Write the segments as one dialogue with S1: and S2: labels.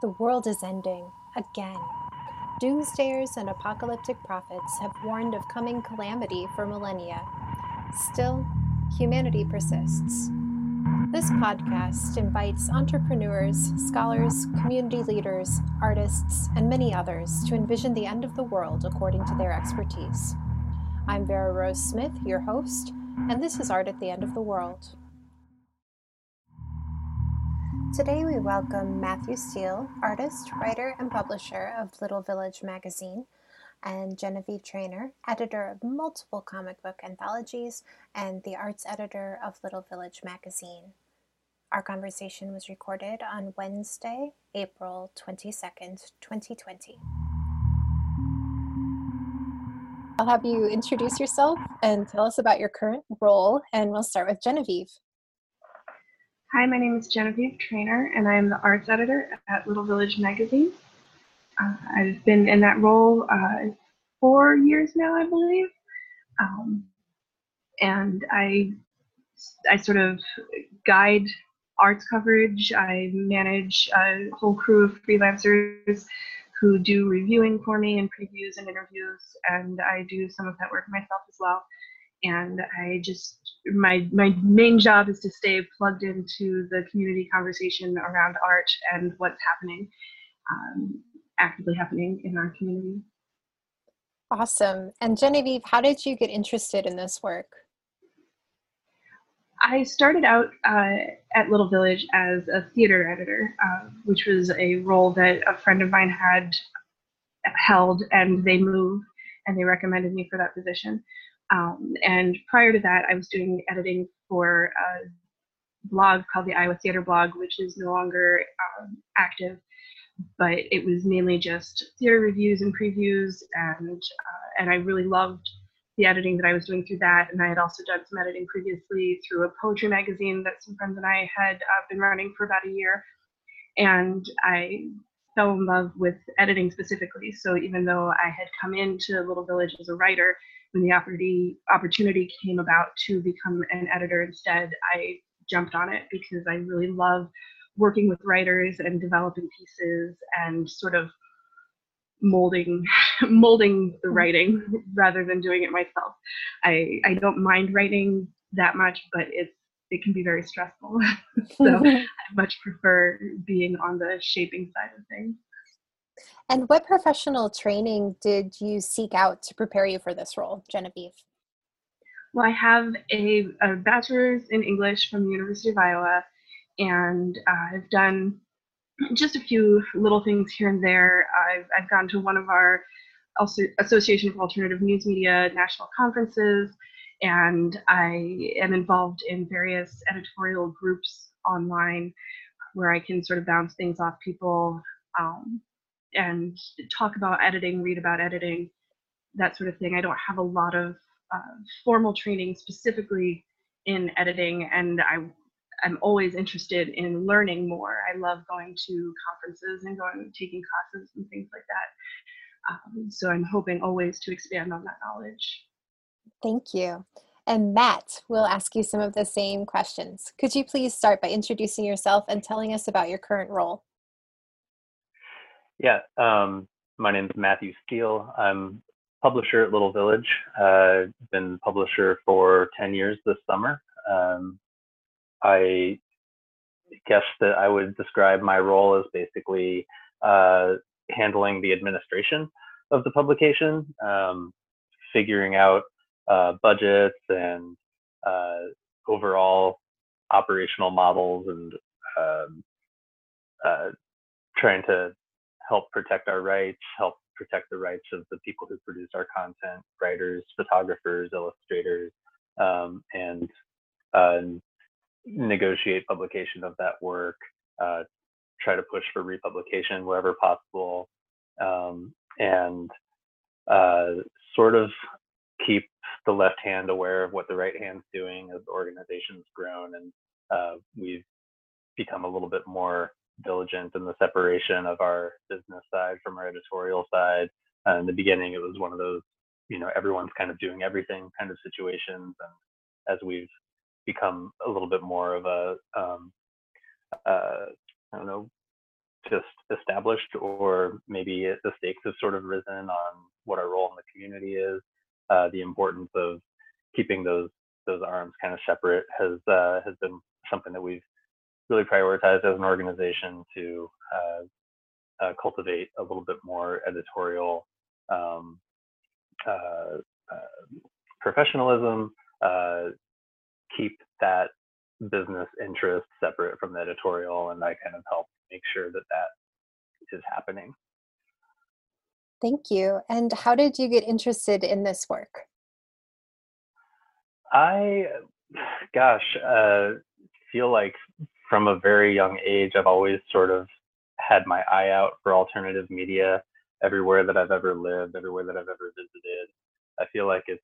S1: The world is ending again. Doomsdayers and apocalyptic prophets have warned of coming calamity for millennia. Still, humanity persists. This podcast invites entrepreneurs, scholars, community leaders, artists, and many others to envision the end of the world according to their expertise. I'm Vera Rose Smith, your host, and this is Art at the End of the World. Today we welcome Matthew Steele, artist, writer, and publisher of Little Village magazine, and Genevieve Trainor, editor of multiple comic book anthologies and the arts editor of Little Village magazine. Our conversation was recorded on Wednesday, April 22nd, 2020. I'll have you introduce yourself and tell us about your current role, and we'll start with Genevieve.
S2: Hi, my name is Genevieve Trainor, and I am the arts editor at Little Village Magazine. Uh, I've been in that role uh, four years now, I believe, um, and I I sort of guide arts coverage. I manage a whole crew of freelancers who do reviewing for me and previews and interviews, and I do some of that work myself as well and I just my my main job is to stay plugged into the community conversation around art and what's happening, um, actively happening in our community.
S1: Awesome. And Genevieve, how did you get interested in this work?
S2: I started out uh, at Little Village as a theater editor, uh, which was a role that a friend of mine had held, and they moved, and they recommended me for that position. Um, and prior to that, I was doing editing for a blog called the Iowa Theater Blog, which is no longer um, active, but it was mainly just theater reviews and previews, and uh, and I really loved the editing that I was doing through that. And I had also done some editing previously through a poetry magazine that some friends and I had uh, been running for about a year, and I fell in love with editing specifically. So even though I had come into Little Village as a writer, when the opportunity opportunity came about to become an editor instead, I jumped on it because I really love working with writers and developing pieces and sort of molding molding the mm-hmm. writing rather than doing it myself. I I don't mind writing that much, but it's it can be very stressful. so I much prefer being on the shaping side of things.
S1: And what professional training did you seek out to prepare you for this role, Genevieve?
S2: Well, I have a, a bachelor's in English from the University of Iowa, and uh, I've done just a few little things here and there. I've, I've gone to one of our Association of Alternative News Media national conferences, and I am involved in various editorial groups online where I can sort of bounce things off people. Um, and talk about editing, read about editing, that sort of thing. I don't have a lot of uh, formal training specifically in editing, and I I'm always interested in learning more. I love going to conferences and going taking classes and things like that. Um, so I'm hoping always to expand on that knowledge.
S1: Thank you. And Matt will ask you some of the same questions. Could you please start by introducing yourself and telling us about your current role?
S3: Yeah, um, my name is Matthew Steele. I'm publisher at Little Village. Uh, been publisher for 10 years this summer. Um, I guess that I would describe my role as basically uh, handling the administration of the publication, um, figuring out uh, budgets and uh, overall operational models and um, uh, trying to help protect our rights, help protect the rights of the people who produce our content, writers, photographers, illustrators, um, and uh, negotiate publication of that work, uh, try to push for republication wherever possible, um, and uh, sort of keep the left hand aware of what the right hand's doing as the organization's grown and uh, we've become a little bit more diligent in the separation of our business side from our editorial side. Uh, in the beginning, it was one of those, you know, everyone's kind of doing everything kind of situations. And as we've become a little bit more of a, um, uh, I don't know, just established, or maybe the stakes have sort of risen on what our role in the community is. Uh, the importance of keeping those those arms kind of separate has uh, has been something that we've really prioritized as an organization to uh, uh cultivate a little bit more editorial um, uh, uh, professionalism, keep that business interest separate from the editorial, and I kind of help make sure that that is happening.
S1: Thank you. And how did you get interested in this work?
S3: I, gosh, uh, feel like from a very young age, I've always sort of had my eye out for alternative media everywhere that I've ever lived, everywhere that I've ever visited. I feel like it's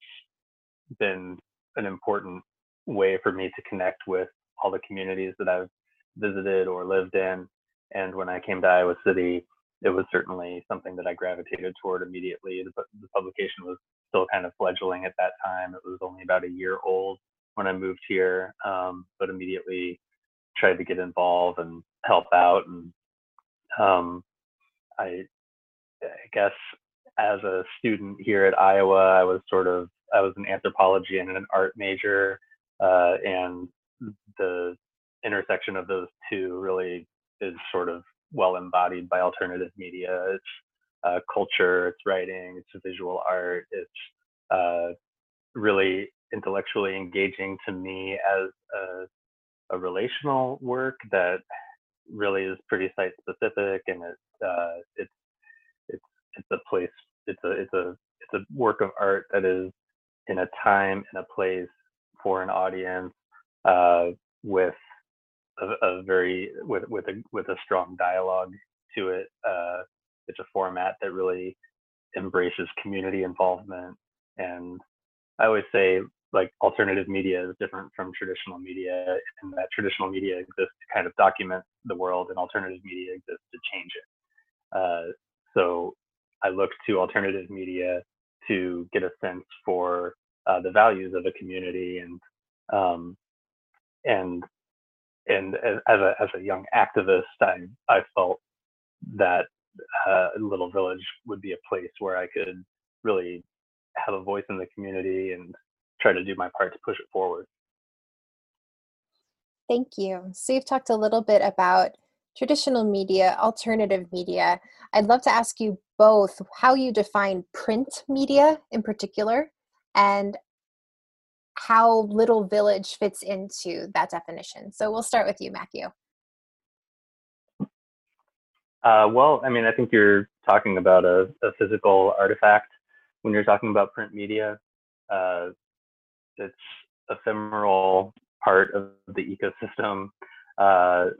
S3: been an important way for me to connect with all the communities that I've visited or lived in. And when I came to Iowa City, it was certainly something that I gravitated toward immediately. The, the publication was still kind of fledgling at that time. It was only about a year old when I moved here, um, but immediately tried to get involved and help out. And um, I, I guess as a student here at Iowa, I was sort of I was an anthropology and an art major, uh, and the intersection of those two really is sort of well embodied by alternative media. It's uh, culture, it's writing, it's visual art, it's uh, really intellectually engaging to me as a, a, relational work that really is pretty site specific and it, uh, it's it's it's a place it's a it's a it's a work of art that is in a time and a place for an audience uh, with a, a, very with with a with a strong dialogue to it. Uh, it's a format that really embraces community involvement, and I always say like alternative media is different from traditional media, and that traditional media exists to kind of document the world, and alternative media exists to change it. Uh, so I look to alternative media to get a sense for uh, the values of a community and um, and and as a as a young activist, I I felt that uh, Little Village would be a place where I could really have a voice in the community and try to do my part to push it forward.
S1: Thank you. So you've talked a little bit about traditional media, alternative media. I'd love to ask you both how you define print media in particular and how Little Village fits into that definition. So we'll start with you, Matthew.
S3: Uh, well, I mean, I think you're talking about a, a, physical artifact when you're talking about print media. Uh, it's ephemeral part of the ecosystem uh,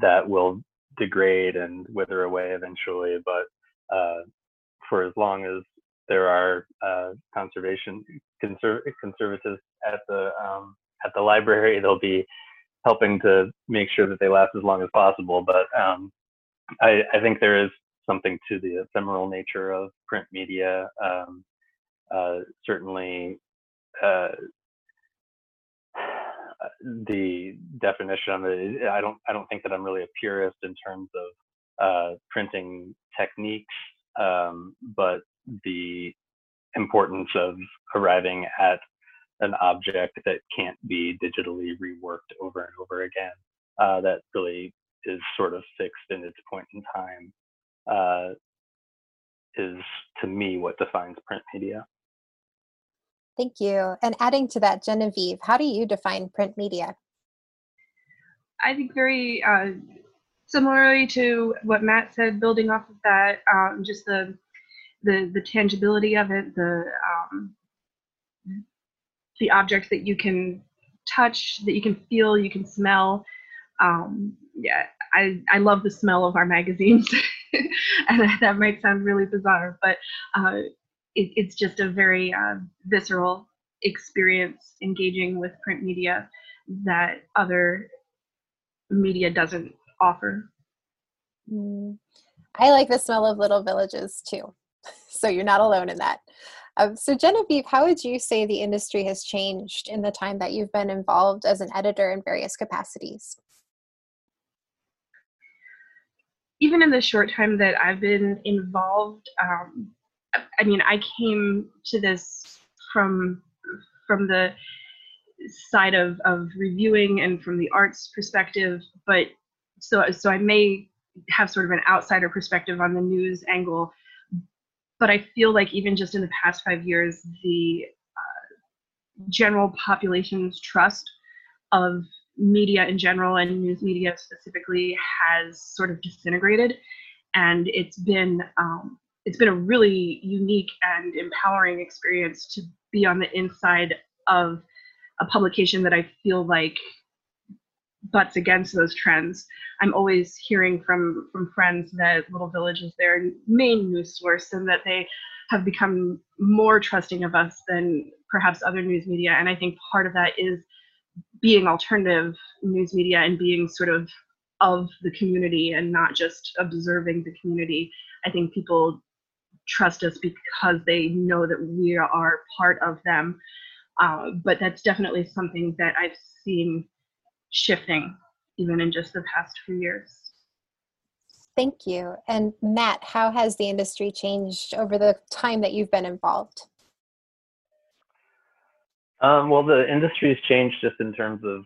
S3: that will degrade and wither away eventually. But uh, for as long as there are uh, conservation conser- conservatives at the um, at the library. They'll be helping to make sure that they last as long as possible. But um, I, I, think there is something to the ephemeral nature of print media. Um, uh, certainly, uh, the definition of it, I don't I don't think that I'm really a purist in terms of uh, printing techniques, um, but the importance of arriving at an object that can't be digitally reworked over and over again. Uh, that really is sort of fixed in its point in time. Uh, is to me what defines print media.
S1: Thank you. And adding to that, Genevieve, how do you define print media?
S2: I think very uh, similarly to what Matt said, building off of that, um, just the the the tangibility of it, the um, the objects that you can touch, that you can feel, you can smell. Um, yeah, I I love the smell of our magazines, and that might sound really bizarre, but uh, it, it's just a very uh, visceral experience engaging with print media that other media doesn't offer.
S1: Mm. I like the smell of little villages too. so you're not alone in that. Um, so, Genevieve, how would you say the industry has changed in the time that you've been involved as an editor in various capacities?
S2: even in the short time that I've been involved, um, I mean, I came to this from from the side of, of reviewing and from the arts perspective, but so so I may have sort of an outsider perspective on the news angle, but I feel like even just in the past five years, the uh, general population's trust of media in general and news media specifically has sort of disintegrated, and it's been um, it's been a really unique and empowering experience to be on the inside of a publication that I feel like butts against those trends. I'm always hearing from from friends that Little Village is their main news source and that they have become more trusting of us than perhaps other news media. And I think part of that is being alternative news media and being sort of of the community and not just observing the community. I think people trust us because they know that we are part of them. Uh, but that's definitely something that I've seen shifting even in just the past few years.
S1: Thank you. And Matt, how has the industry changed over the time that you've been involved?
S3: Um, well, the industry has changed just in terms of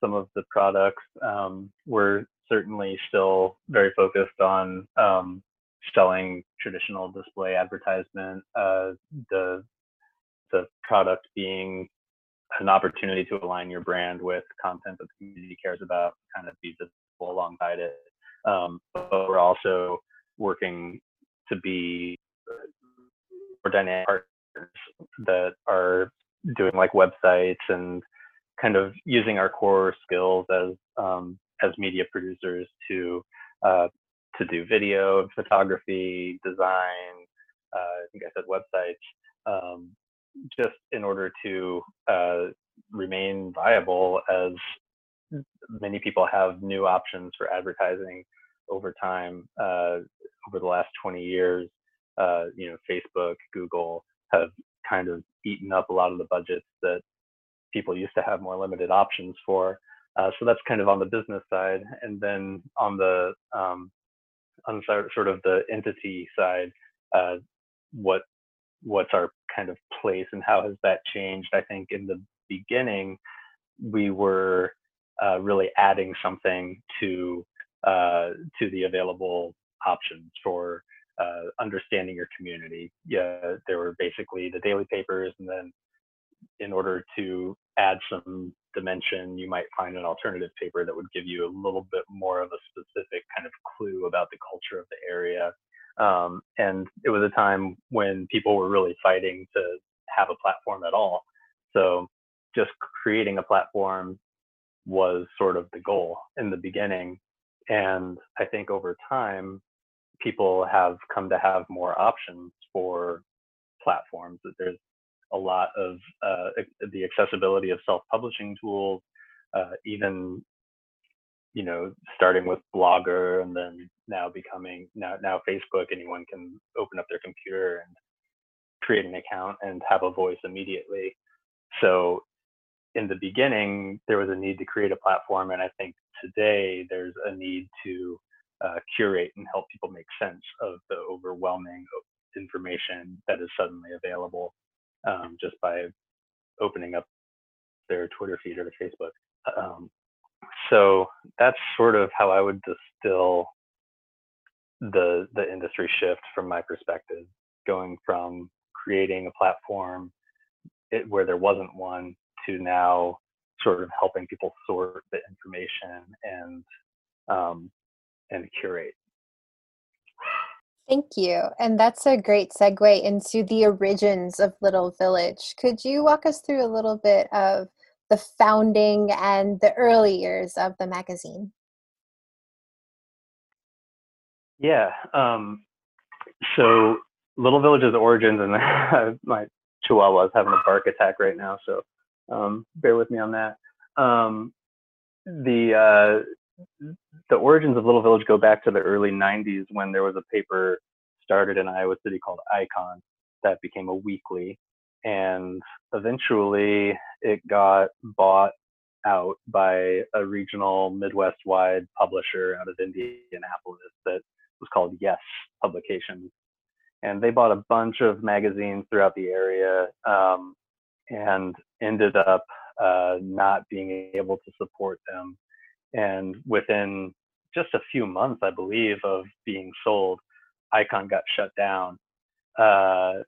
S3: some of the products. Um, we're certainly still very focused on um, selling traditional display advertisement. Uh, the the product being an opportunity to align your brand with content that the community cares about, kind of be visible alongside it. Um, but we're also working to be more dynamic partners that are doing like websites and kind of using our core skills as um, as media producers to uh, to do video, photography, design. Uh, I think I said websites. Um, just in order to uh, remain viable as many people have new options for advertising over time uh, over the last 20 years uh, you know facebook google have kind of eaten up a lot of the budgets that people used to have more limited options for uh, so that's kind of on the business side and then on the um, on sort of the entity side uh, what what's our kind of place and how has that changed? I think in the beginning, we were uh, really adding something to uh, to the available options for uh, understanding your community. Yeah, there were basically the daily papers, and then in order to add some dimension, you might find an alternative paper that would give you a little bit more of a specific kind of clue about the culture of the area. Um, and it was a time when people were really fighting to have a platform at all. So just creating a platform was sort of the goal in the beginning. And I think over time, people have come to have more options for platforms. That there's a lot of uh, the accessibility of self-publishing tools, uh, even you know, starting with Blogger and then now becoming now now Facebook. Anyone can open up their computer and create an account and have a voice immediately. So in the beginning, there was a need to create a platform, and I think today there's a need to uh, curate and help people make sense of the overwhelming information that is suddenly available um, just by opening up their Twitter feed or their Facebook. Um, so that's sort of how I would distill the the industry shift from my perspective, going from creating a platform it, where there wasn't one to now sort of helping people sort the information and um, and curate.
S1: Thank you. And that's a great segue into the origins of Little Village. Could you walk us through a little bit of the founding and the early years of the magazine?
S3: Yeah. Um, so Little Village's origins, and my Chihuahua is having a bark attack right now, so um, bear with me on that. Um, the uh, the origins of Little Village go back to the early '90s when there was a paper started in Iowa City called Icon that became a weekly, and eventually it got bought out by a regional Midwest wide publisher out of Indianapolis that was called Yes Publications. And they bought a bunch of magazines throughout the area um, and ended up uh, not being able to support them. And within just a few months, I believe, of being sold, Icon got shut down. Uh,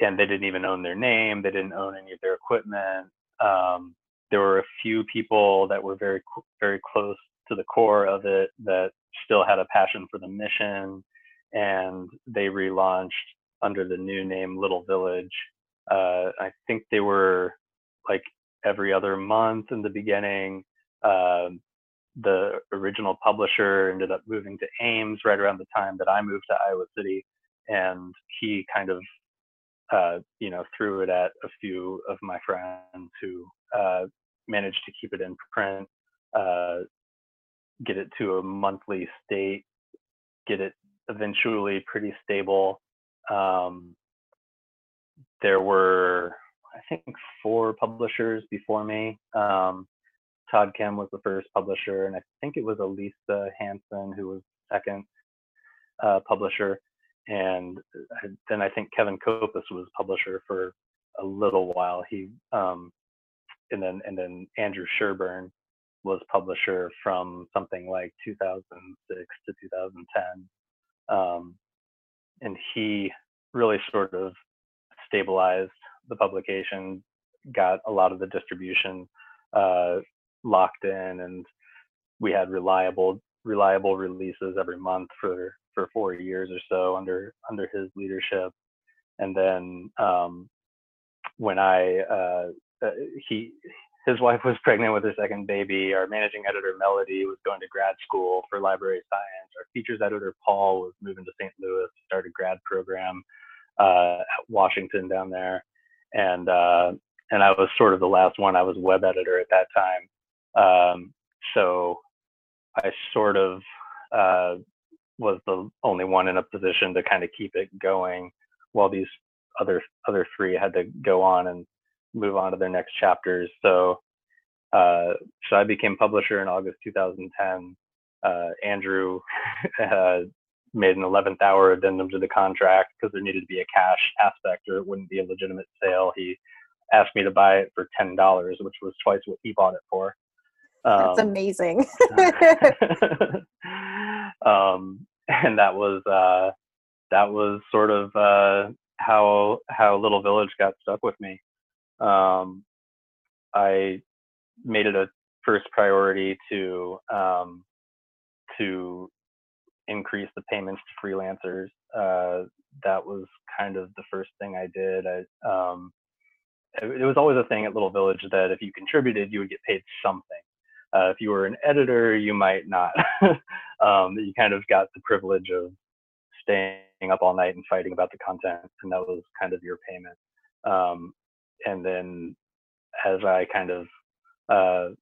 S3: and they didn't even own their name. They didn't own any of their equipment. Um, there were a few people that were very, very close to the core of it that still had a passion for the mission, and they relaunched under the new name Little Village. Uh, I think they were like every other month in the beginning. Um, the original publisher ended up moving to Ames right around the time that I moved to Iowa City, and he kind of, uh, you know, threw it at a few of my friends who uh, managed to keep it in print, uh, get it to a monthly state, get it eventually pretty stable. Um, there were, I think, four publishers before me. Um, Todd Kim was the first publisher, and I think it was Elisa Hanson who was second uh, publisher. And uh, then I think Kevin Kopus was publisher for a little while. He um, and then and then Andrew Sherburne was publisher from something like 2006 to 2010, um, and he really sort of stabilized the publication, got a lot of the distribution uh, locked in, and we had reliable reliable releases every month for for four years or so under under his leadership, and then um, when I uh, uh, he his wife was pregnant with her second baby. Our managing editor Melody was going to grad school for library science. Our features editor Paul was moving to St. Louis, started grad program uh, at Washington down there, and uh, and I was sort of the last one. I was web editor at that time, um, so I sort of uh, was the only one in a position to kind of keep it going while these other other three had to go on and move on to their next chapters. So, uh, so I became publisher in August 2010. Uh, Andrew uh, made an 11th hour addendum to the contract because there needed to be a cash aspect or it wouldn't be a legitimate sale. He asked me to buy it for $10, which was twice what he bought it for.
S1: Um, That's amazing.
S3: um, and that was uh, that was sort of uh, how how Little Village got stuck with me um, I made it a first priority to um, to increase the payments to freelancers. Uh, that was kind of the first thing I did. I, um, it, was always a thing at Little Village that if you contributed, you would get paid something. Uh, if you were an editor, you might not. um, you kind of got the privilege of staying up all night and fighting about the content, and that was kind of your payment. Um, and then as I kind of uh,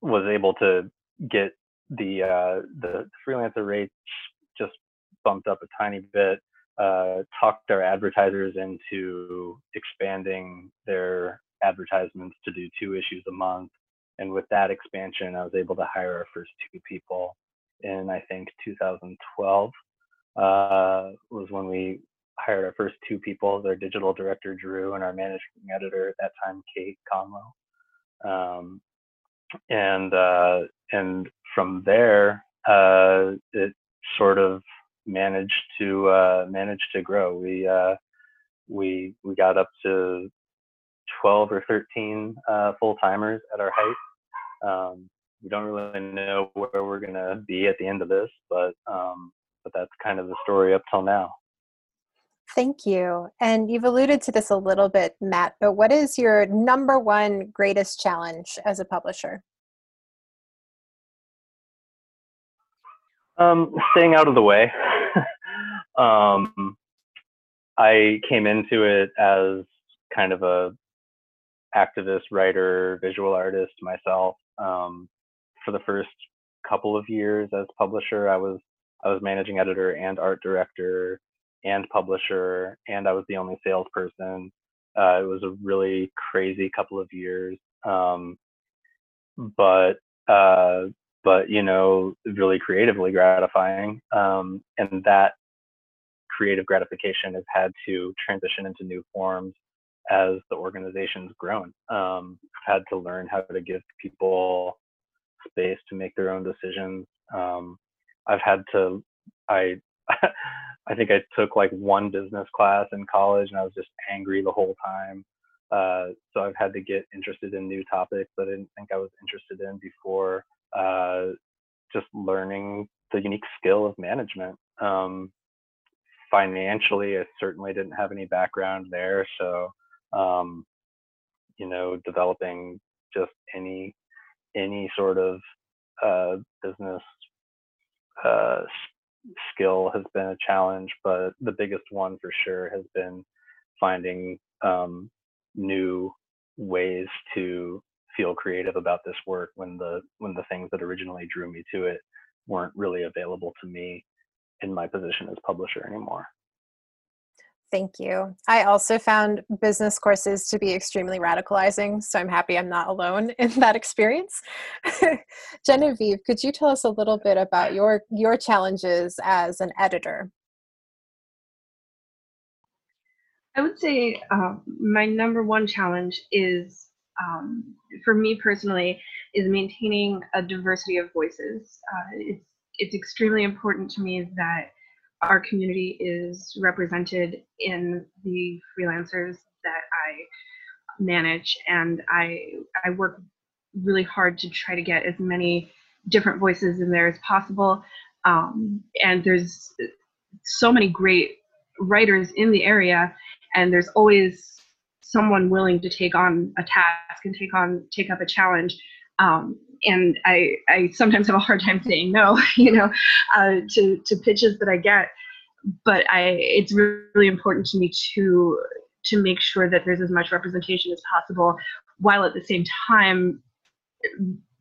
S3: was able to get the uh, the freelancer rates just bumped up a tiny bit, uh, talked our advertisers into expanding their advertisements to do two issues a month. And with that expansion, I was able to hire our first two people in I think 2012 uh, was when we hired our first two people, their digital director Drew and our managing editor at that time, Kate Conlow. Um, and uh, and from there, uh, it sort of managed to uh, manage to grow. We uh, we we got up to 12 or 13 uh, full timers at our height. Um, we don't really know where we're gonna be at the end of this, but um, but that's kind of the story up till now.
S1: Thank you. And you've alluded to this a little bit, Matt, but what is your number one greatest challenge as a publisher?
S3: Um, staying out of the way. um, I came into it as kind of a activist, writer, visual artist myself. Um, for the first couple of years as publisher, I was I was managing editor and art director and publisher, and I was the only salesperson. Uh, it was a really crazy couple of years. Um, but uh, but you know, really creatively gratifying. Um, and that creative gratification has had to transition into new forms as the organization's grown. Um, I've had to learn how to give people space to make their own decisions. Um, I've had to, I, I think I took like one business class in college and I was just angry the whole time. Uh, so I've had to get interested in new topics that I didn't think I was interested in before. Uh, just learning the unique skill of management. Um, financially, I certainly didn't have any background there, so um, you know, developing just any any sort of uh, business uh, skill has been a challenge, but the biggest one for sure has been finding um, new ways to feel creative about this work when the when the things that originally drew me to it weren't really available to me in my position as publisher anymore.
S1: Thank you. I also found business courses to be extremely radicalizing, so I'm happy I'm not alone in that experience. Genevieve, could you tell us a little bit about your your challenges as an editor?
S2: I would say uh, my number one challenge is, um, for me personally, is maintaining a diversity of voices. Uh, it's it's extremely important to me that our community is represented in the freelancers that I manage, and I I work really hard to try to get as many different voices in there as possible. Um, and there's so many great writers in the area, and there's always someone willing to take on a task and take on take up a challenge. Um, and I, I sometimes have a hard time saying no, you know, uh, to, to pitches that I get. But I, it's really important to me to to make sure that there's as much representation as possible, while at the same time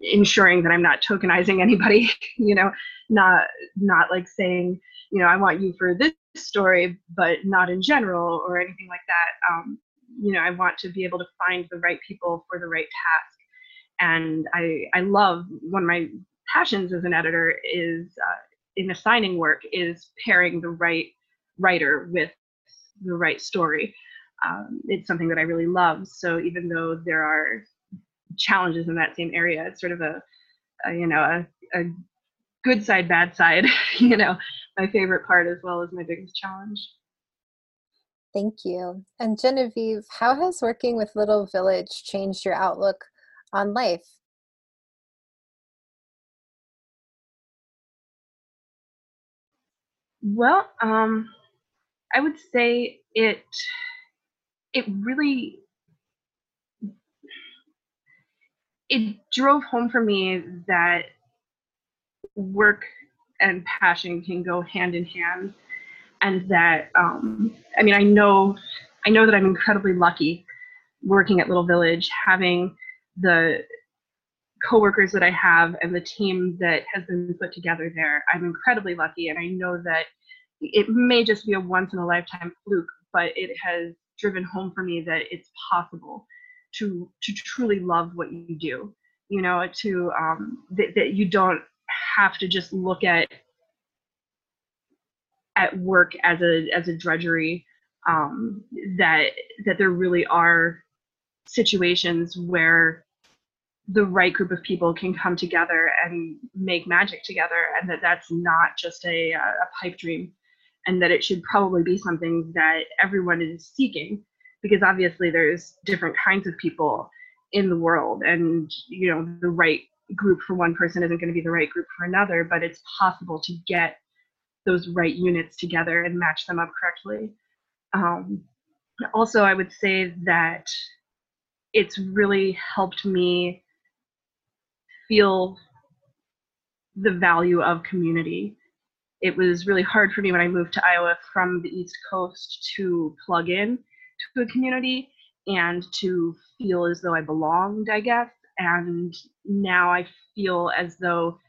S2: ensuring that I'm not tokenizing anybody. You know, not not like saying, you know, I want you for this story, but not in general or anything like that. Um, you know, I want to be able to find the right people for the right task and I I love one of my passions as an editor is uh, in assigning work is pairing the right writer with the right story. Um, it's something that I really love. So even though there are challenges in that same area, it's sort of a, a you know a, a good side, bad side. you know, my favorite part as well as my biggest challenge.
S1: Thank you. And Genevieve, how has working with Little Village changed your outlook on life?
S2: Well, um, I would say it it really it drove home for me that work and passion can go hand in hand and that um, i mean i know i know that i'm incredibly lucky working at little village having the coworkers that I have and the team that has been put together there. I'm incredibly lucky, and I know that it may just be a once in a lifetime fluke, but it has driven home for me that it's possible to to truly love what you do. You know, to um, that, that you don't have to just look at at work as a as a drudgery. Um, that that there really are situations where the right group of people can come together and make magic together and that that's not just a, a pipe dream and that it should probably be something that everyone is seeking because obviously there's different kinds of people in the world and you know the right group for one person isn't going to be the right group for another but it's possible to get those right units together and match them up correctly. Um, also i would say that it's really helped me feel the value of community. It was really hard for me when I moved to Iowa from the East Coast to plug in to a community and to feel as though I belonged, I guess. And now I feel as though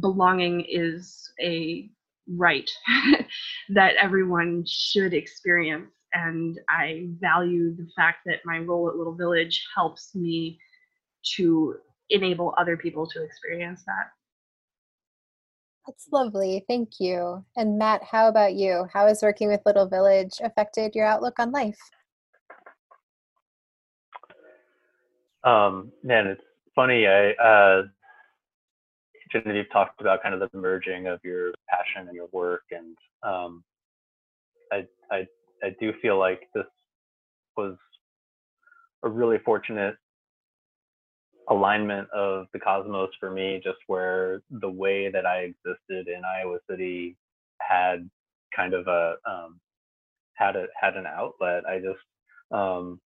S2: belonging is a right that everyone should experience and I value the fact that my role at Little Village helps me to enable other people to experience that.
S1: That's lovely. Thank you. And Matt, how about you? How has working with Little Village affected your outlook on life?
S3: Um, man, it's funny. I uh, Genevieve talked about kind of the merging of your passion and your work, and um, I, I I do feel like this was a really fortunate alignment of the cosmos for me, just where the way that I existed in Iowa City had kind of a um, had a had an outlet. I just um,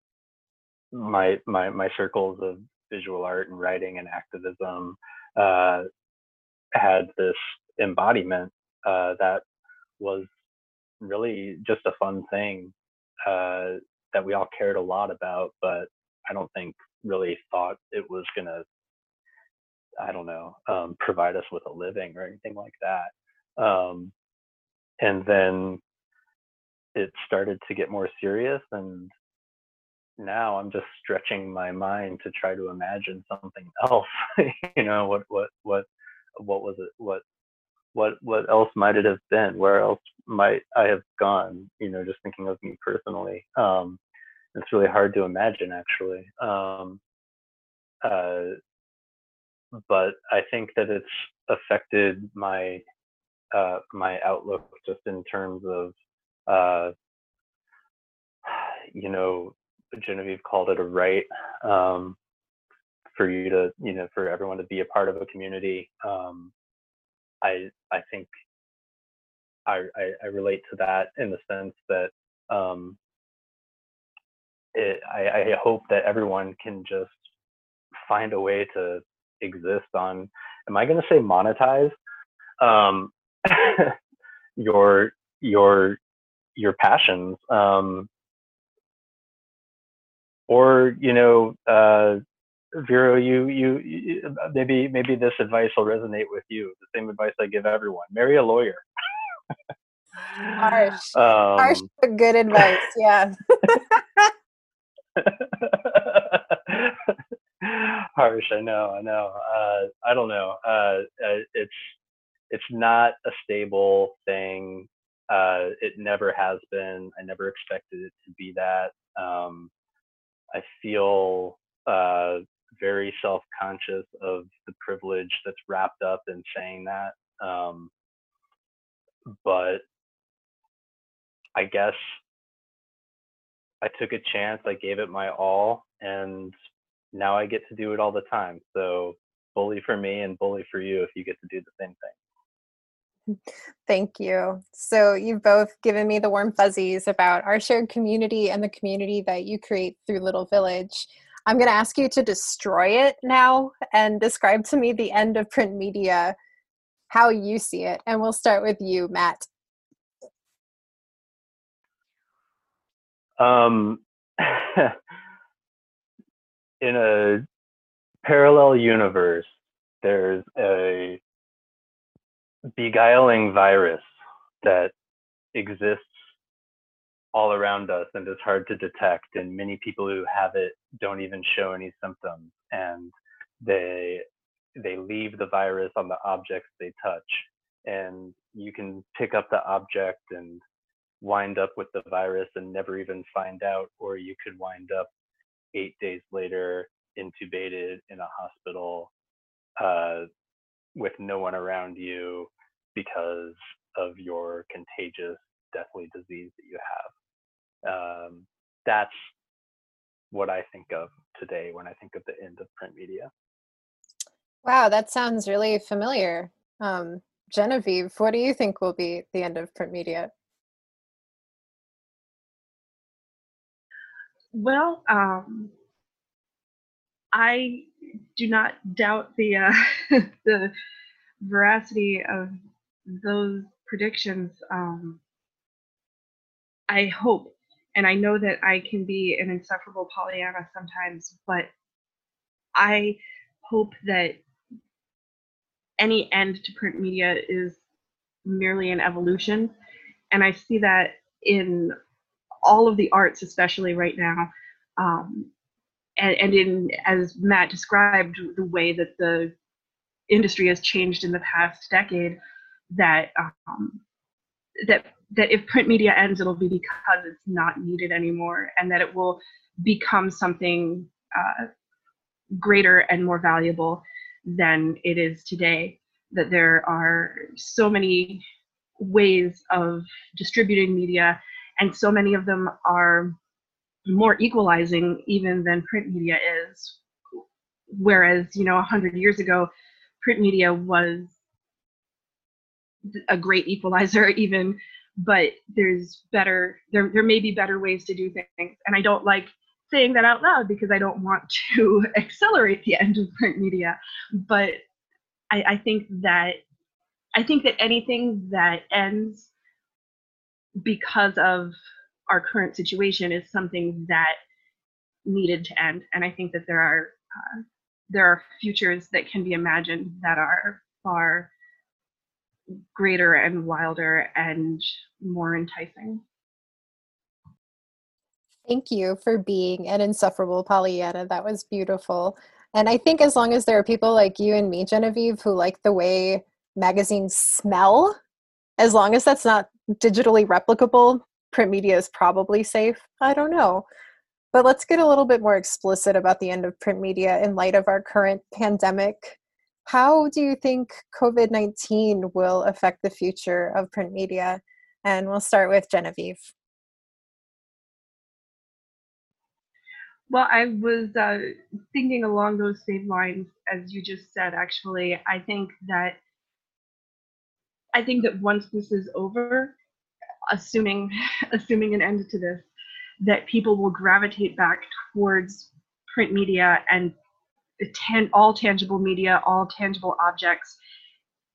S3: my my my circles of visual art and writing and activism uh, had this embodiment uh, that was really just a fun thing uh, that we all cared a lot about, but I don't think really thought it was gonna, I don't know, um, provide us with a living or anything like that. Um, and then it started to get more serious, and now I'm just stretching my mind to try to imagine something else. you know, what what what what was it? What what what else might it have been? Where else might I have gone? You know, just thinking of me personally. Um, it's really hard to imagine, actually. Um, uh, but I think that it's affected my uh, my outlook just in terms of uh, you know Genevieve called it a right um, for you to you know for everyone to be a part of a community. Um, I I think I, I, I relate to that in the sense that um, it, I, I hope that everyone can just find a way to exist on. Am I going to say monetize? Um, your your your passions um, or you know uh, Vero, you, you, you maybe maybe this advice will resonate with you. The same advice I give everyone: marry a lawyer.
S1: Harsh, um, harsh, but good advice. Yeah.
S3: harsh. I know. I know. Uh, I don't know. Uh, uh, it's it's not a stable thing. Uh, it never has been. I never expected it to be that. Um, I feel uh, very self-conscious of the privilege that's wrapped up in saying that. Um, but I guess I took a chance. I gave it my all, and now I get to do it all the time. So bully for me and bully for you if you get to do the same thing.
S1: Thank you. So you've both given me the warm fuzzies about our shared community and the community that you create through Little Village. I'm going to ask you to destroy it now and describe to me the end of print media, how you see it. And we'll start with you, Matt.
S3: Um, in a parallel universe, there's a beguiling virus that exists all around us and is hard to detect and many people who have it don't even show any symptoms and they they leave the virus on the objects they touch and you can pick up the object and wind up with the virus and never even find out or you could wind up eight days later intubated in a hospital uh, with no one around you because of your contagious deathly disease that you have um, that's what I think of today when I think of the end of print media.
S1: Wow, that sounds really familiar. Um, Genevieve, what do you think will be the end of print media?
S2: Well, um, I do not doubt the uh, the veracity of those predictions. Um, I hope and I know that I can be an insufferable Pollyanna sometimes, but I hope that any end to print media is merely an evolution. And I see that in all of the arts, especially right now. Um, and, and in as Matt described, the way that the industry has changed in the past decade, that um, that that if print media ends, it'll be because it's not needed anymore, and that it will become something uh, greater and more valuable than it is today. That there are so many ways of distributing media, and so many of them are more equalizing even than print media is. Whereas, you know, 100 years ago, print media was a great equalizer, even, but there's better, there, there may be better ways to do things. And I don't like saying that out loud because I don't want to accelerate the end of print media. But I, I think that I think that anything that ends because of our current situation is something that needed to end. And I think that there are uh, there are futures that can be imagined that are far greater and wilder and more enticing.
S1: Thank you for being an insufferable Pollyanna. That was beautiful. And I think as long as there are people like you and me, Genevieve, who like the way magazines smell, as long as that's not digitally replicable, print media is probably safe. I don't know. But let's get a little bit more explicit about the end of print media in light of our current pandemic. How do you think COVID 19 will affect the future of print media? And we'll start with Genevieve.
S2: Well, I was uh, thinking along those same lines as you just said. Actually, I think that I think that once this is over, assuming assuming an end to this, that people will gravitate back towards print media and tan- all tangible media, all tangible objects,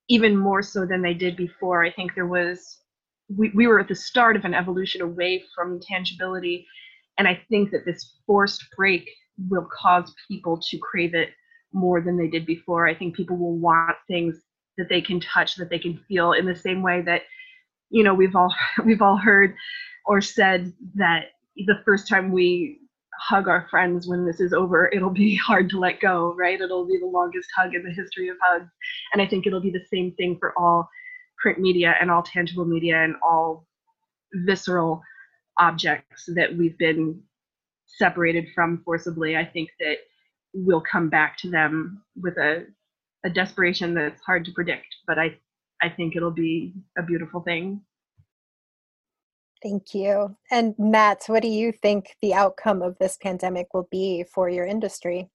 S2: even more so than they did before. I think there was we, we were at the start of an evolution away from tangibility. And I think that this forced break will cause people to crave it more than they did before. I think people will want things that they can touch, that they can feel in the same way that you know we've all we've all heard or said that the first time we hug our friends when this is over it'll be hard to let go right? It'll be the longest hug in the history of hugs. And i think it'll be the same thing for all print media and all tangible media and all visceral objects that we've been separated from forcibly. I think that we'll come back to them with a, a desperation that's hard to predict but i I think it'll be a beautiful thing.
S1: Thank you. And Matt, what do you think the outcome of this pandemic will be for your industry?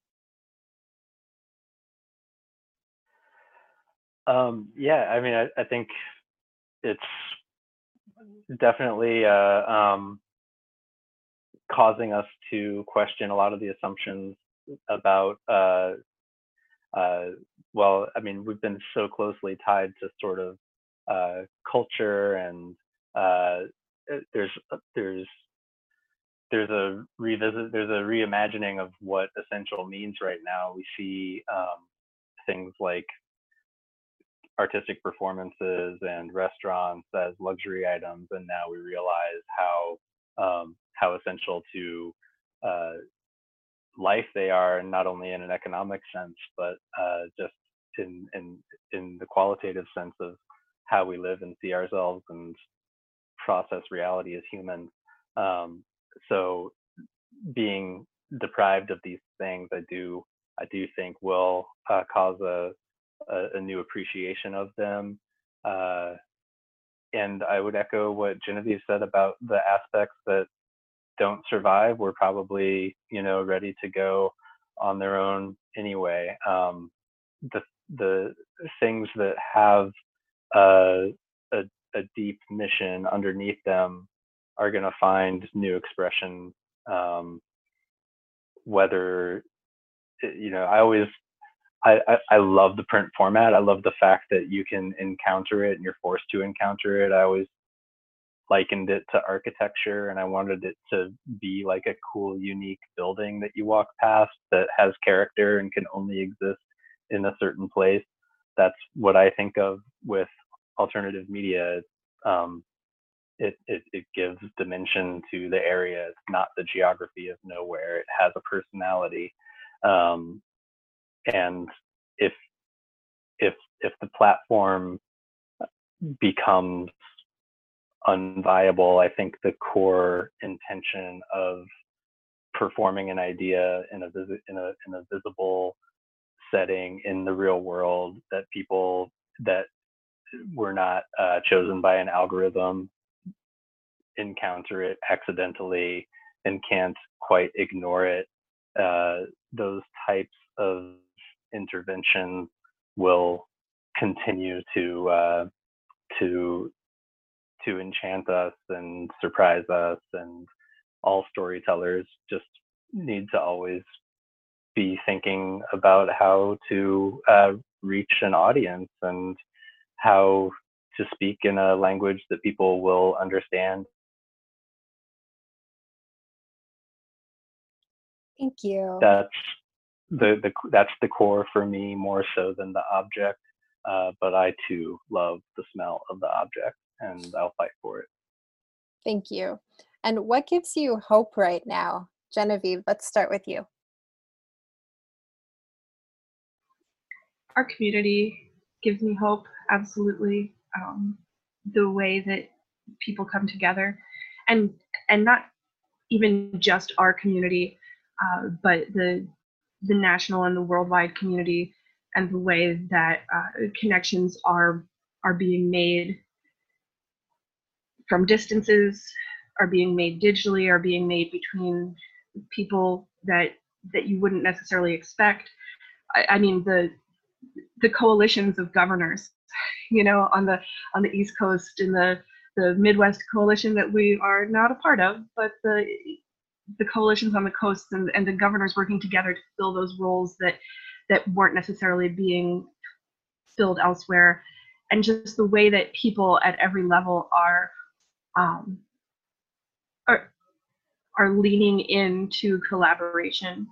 S3: Um, yeah, I mean, I, I, think it's definitely uh, um, causing us to question a lot of the assumptions about uh, uh, well, I mean, we've been so closely tied to sort of uh, culture and uh, there's uh, there's there's a revisit there's a reimagining of what essential means right now. We see um, things like artistic performances and restaurants as luxury items, and now we realize how um, how essential to uh, life they are, not only in an economic sense, but uh, just in in in the qualitative sense of how we live and see ourselves and process reality as humans. Um, so being deprived of these things, I do I do think will uh, cause a, a, a new appreciation of them. Uh, and I would echo what Genevieve said about the aspects that don't survive. We're probably you know ready to go on their own anyway. Um, the the things that have a, a, a deep mission underneath them are going to find new expression. Um, whether you know, I always I, I, I love the print format. I love the fact that you can encounter it and you're forced to encounter it. I always likened it to architecture and I wanted it to be like a cool, unique building that you walk past that has character and can only exist in a certain place. That's what I think of with alternative media. Um, it, it, it gives dimension to the area. It's not the geography of nowhere. It has a personality. Um, and if if if the platform becomes unviable, I think the core intention of performing an idea in a vis- in a in a visible setting in the real world that people that were not uh, chosen by an algorithm encounter it accidentally and can't quite ignore it. Uh, those types of interventions will continue to uh, to to enchant us and surprise us and all storytellers just need to always be thinking about how to uh, reach an audience and how to speak in a language that people will understand.
S1: Thank you.
S3: That's the, the that's the core for me more so than the object. Uh, but I too love the smell of the object, and I'll fight for it.
S1: Thank you. And what gives you hope right now, Genevieve? Let's start with you.
S2: Our community gives me hope. Absolutely, um, the way that people come together, and and not even just our community, uh, but the the national and the worldwide community and the way that uh, connections are are being made from distances are being made digitally are being made between people that that you wouldn't necessarily expect I, I mean the the coalitions of governors you know on the on the east coast in the the midwest coalition that we are not a part of but the the coalitions on the coast and, and the governors working together to fill those roles that that weren't necessarily being filled elsewhere. And just the way that people at every level are um, are are leaning into collaboration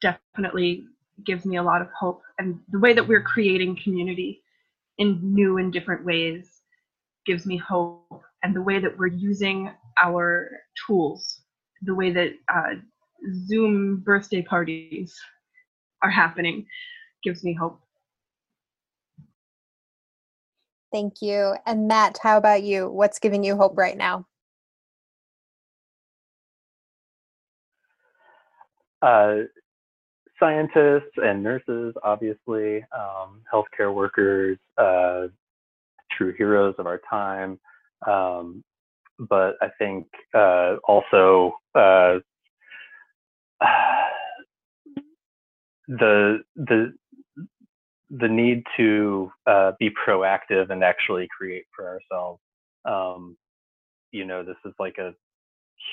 S2: definitely gives me a lot of hope and the way that we're creating community in new and different ways gives me hope and the way that we're using our tools the way that uh, zoom birthday parties are happening gives me hope.
S1: Thank you. And Matt, how about you? What's giving you hope right now?
S3: Uh, scientists and nurses, obviously, um, healthcare workers, uh, true heroes of our time. Um, but I think uh, also uh, the the the need to uh, be proactive and actually create for ourselves. Um, you know, this is like a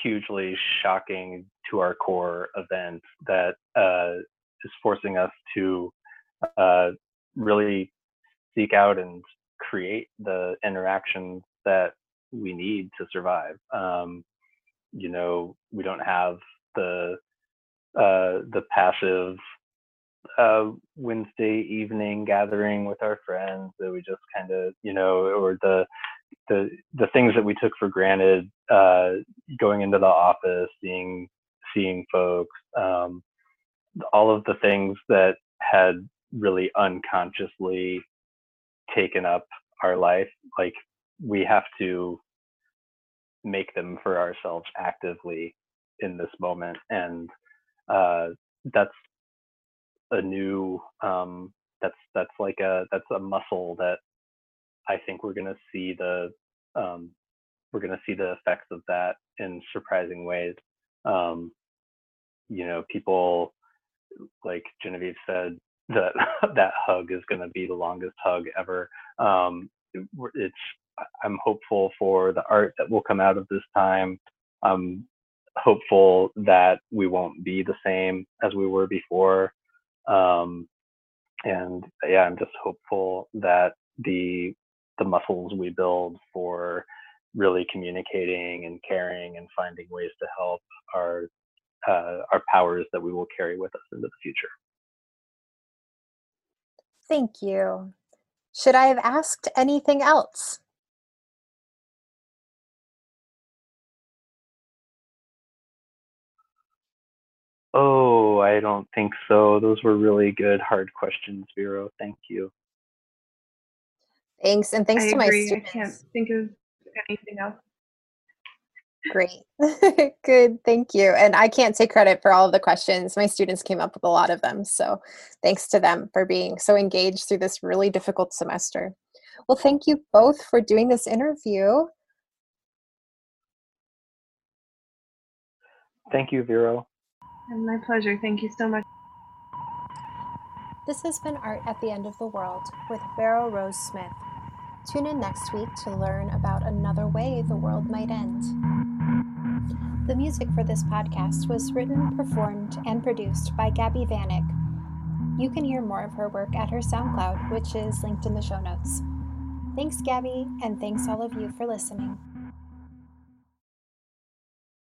S3: hugely shocking to our core event that uh, is forcing us to uh, really seek out and create the interactions that we need to survive. Um, you know, we don't have the uh, the passive uh, Wednesday evening gathering with our friends that we just kind of, you know, or the the the things that we took for granted, uh, going into the office, seeing seeing folks, um, all of the things that had really unconsciously taken up our life, like we have to make them for ourselves actively in this moment, and uh, that's a new um, that's that's like a that's a muscle that I think we're gonna see the um, we're gonna see the effects of that in surprising ways. Um, you know, people like Genevieve said that that hug is gonna be the longest hug ever. Um, it's I'm hopeful for the art that will come out of this time. I'm hopeful that we won't be the same as we were before. Um, and yeah, I'm just hopeful that the the muscles we build for really communicating and caring and finding ways to help are uh, our powers that we will carry with us into the future.
S1: Thank you. Should I have asked anything else?
S3: Oh, I don't think so. Those were really good, hard questions, Vero. Thank you.
S1: Thanks, and thanks
S2: I
S1: to
S2: agree. my
S1: students.
S2: I can't think of anything else.
S1: Great. Good. Thank you. And I can't take credit for all of the questions. My students came up with a lot of them. So thanks to them for being so engaged through this really difficult semester. Well, thank you both for doing this interview.
S3: Thank you, Vero.
S2: And my pleasure. Thank you so much.
S1: This has been Art at the End of the World with Vero Rose Smith. Tune in next week to learn about another way the world might end. The music for this podcast was written, performed, and produced by Gabby Vanek. You can hear more of her work at her SoundCloud, which is linked in the show notes. Thanks, Gabby, and thanks all of you for listening.